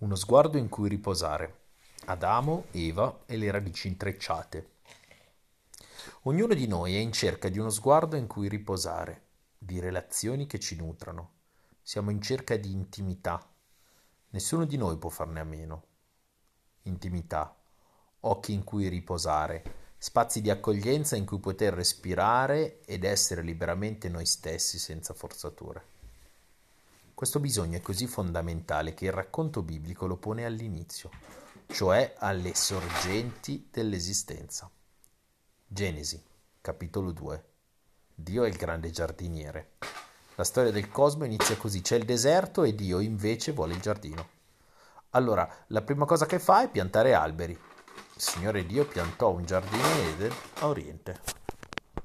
Uno sguardo in cui riposare. Adamo, Eva e le radici intrecciate. Ognuno di noi è in cerca di uno sguardo in cui riposare, di relazioni che ci nutrano. Siamo in cerca di intimità. Nessuno di noi può farne a meno. Intimità, occhi in cui riposare, spazi di accoglienza in cui poter respirare ed essere liberamente noi stessi senza forzature. Questo bisogno è così fondamentale che il racconto biblico lo pone all'inizio, cioè alle sorgenti dell'esistenza. Genesi, capitolo 2. Dio è il grande giardiniere. La storia del cosmo inizia così, c'è il deserto e Dio invece vuole il giardino. Allora, la prima cosa che fa è piantare alberi. Il Signore Dio piantò un giardino in Eden a oriente.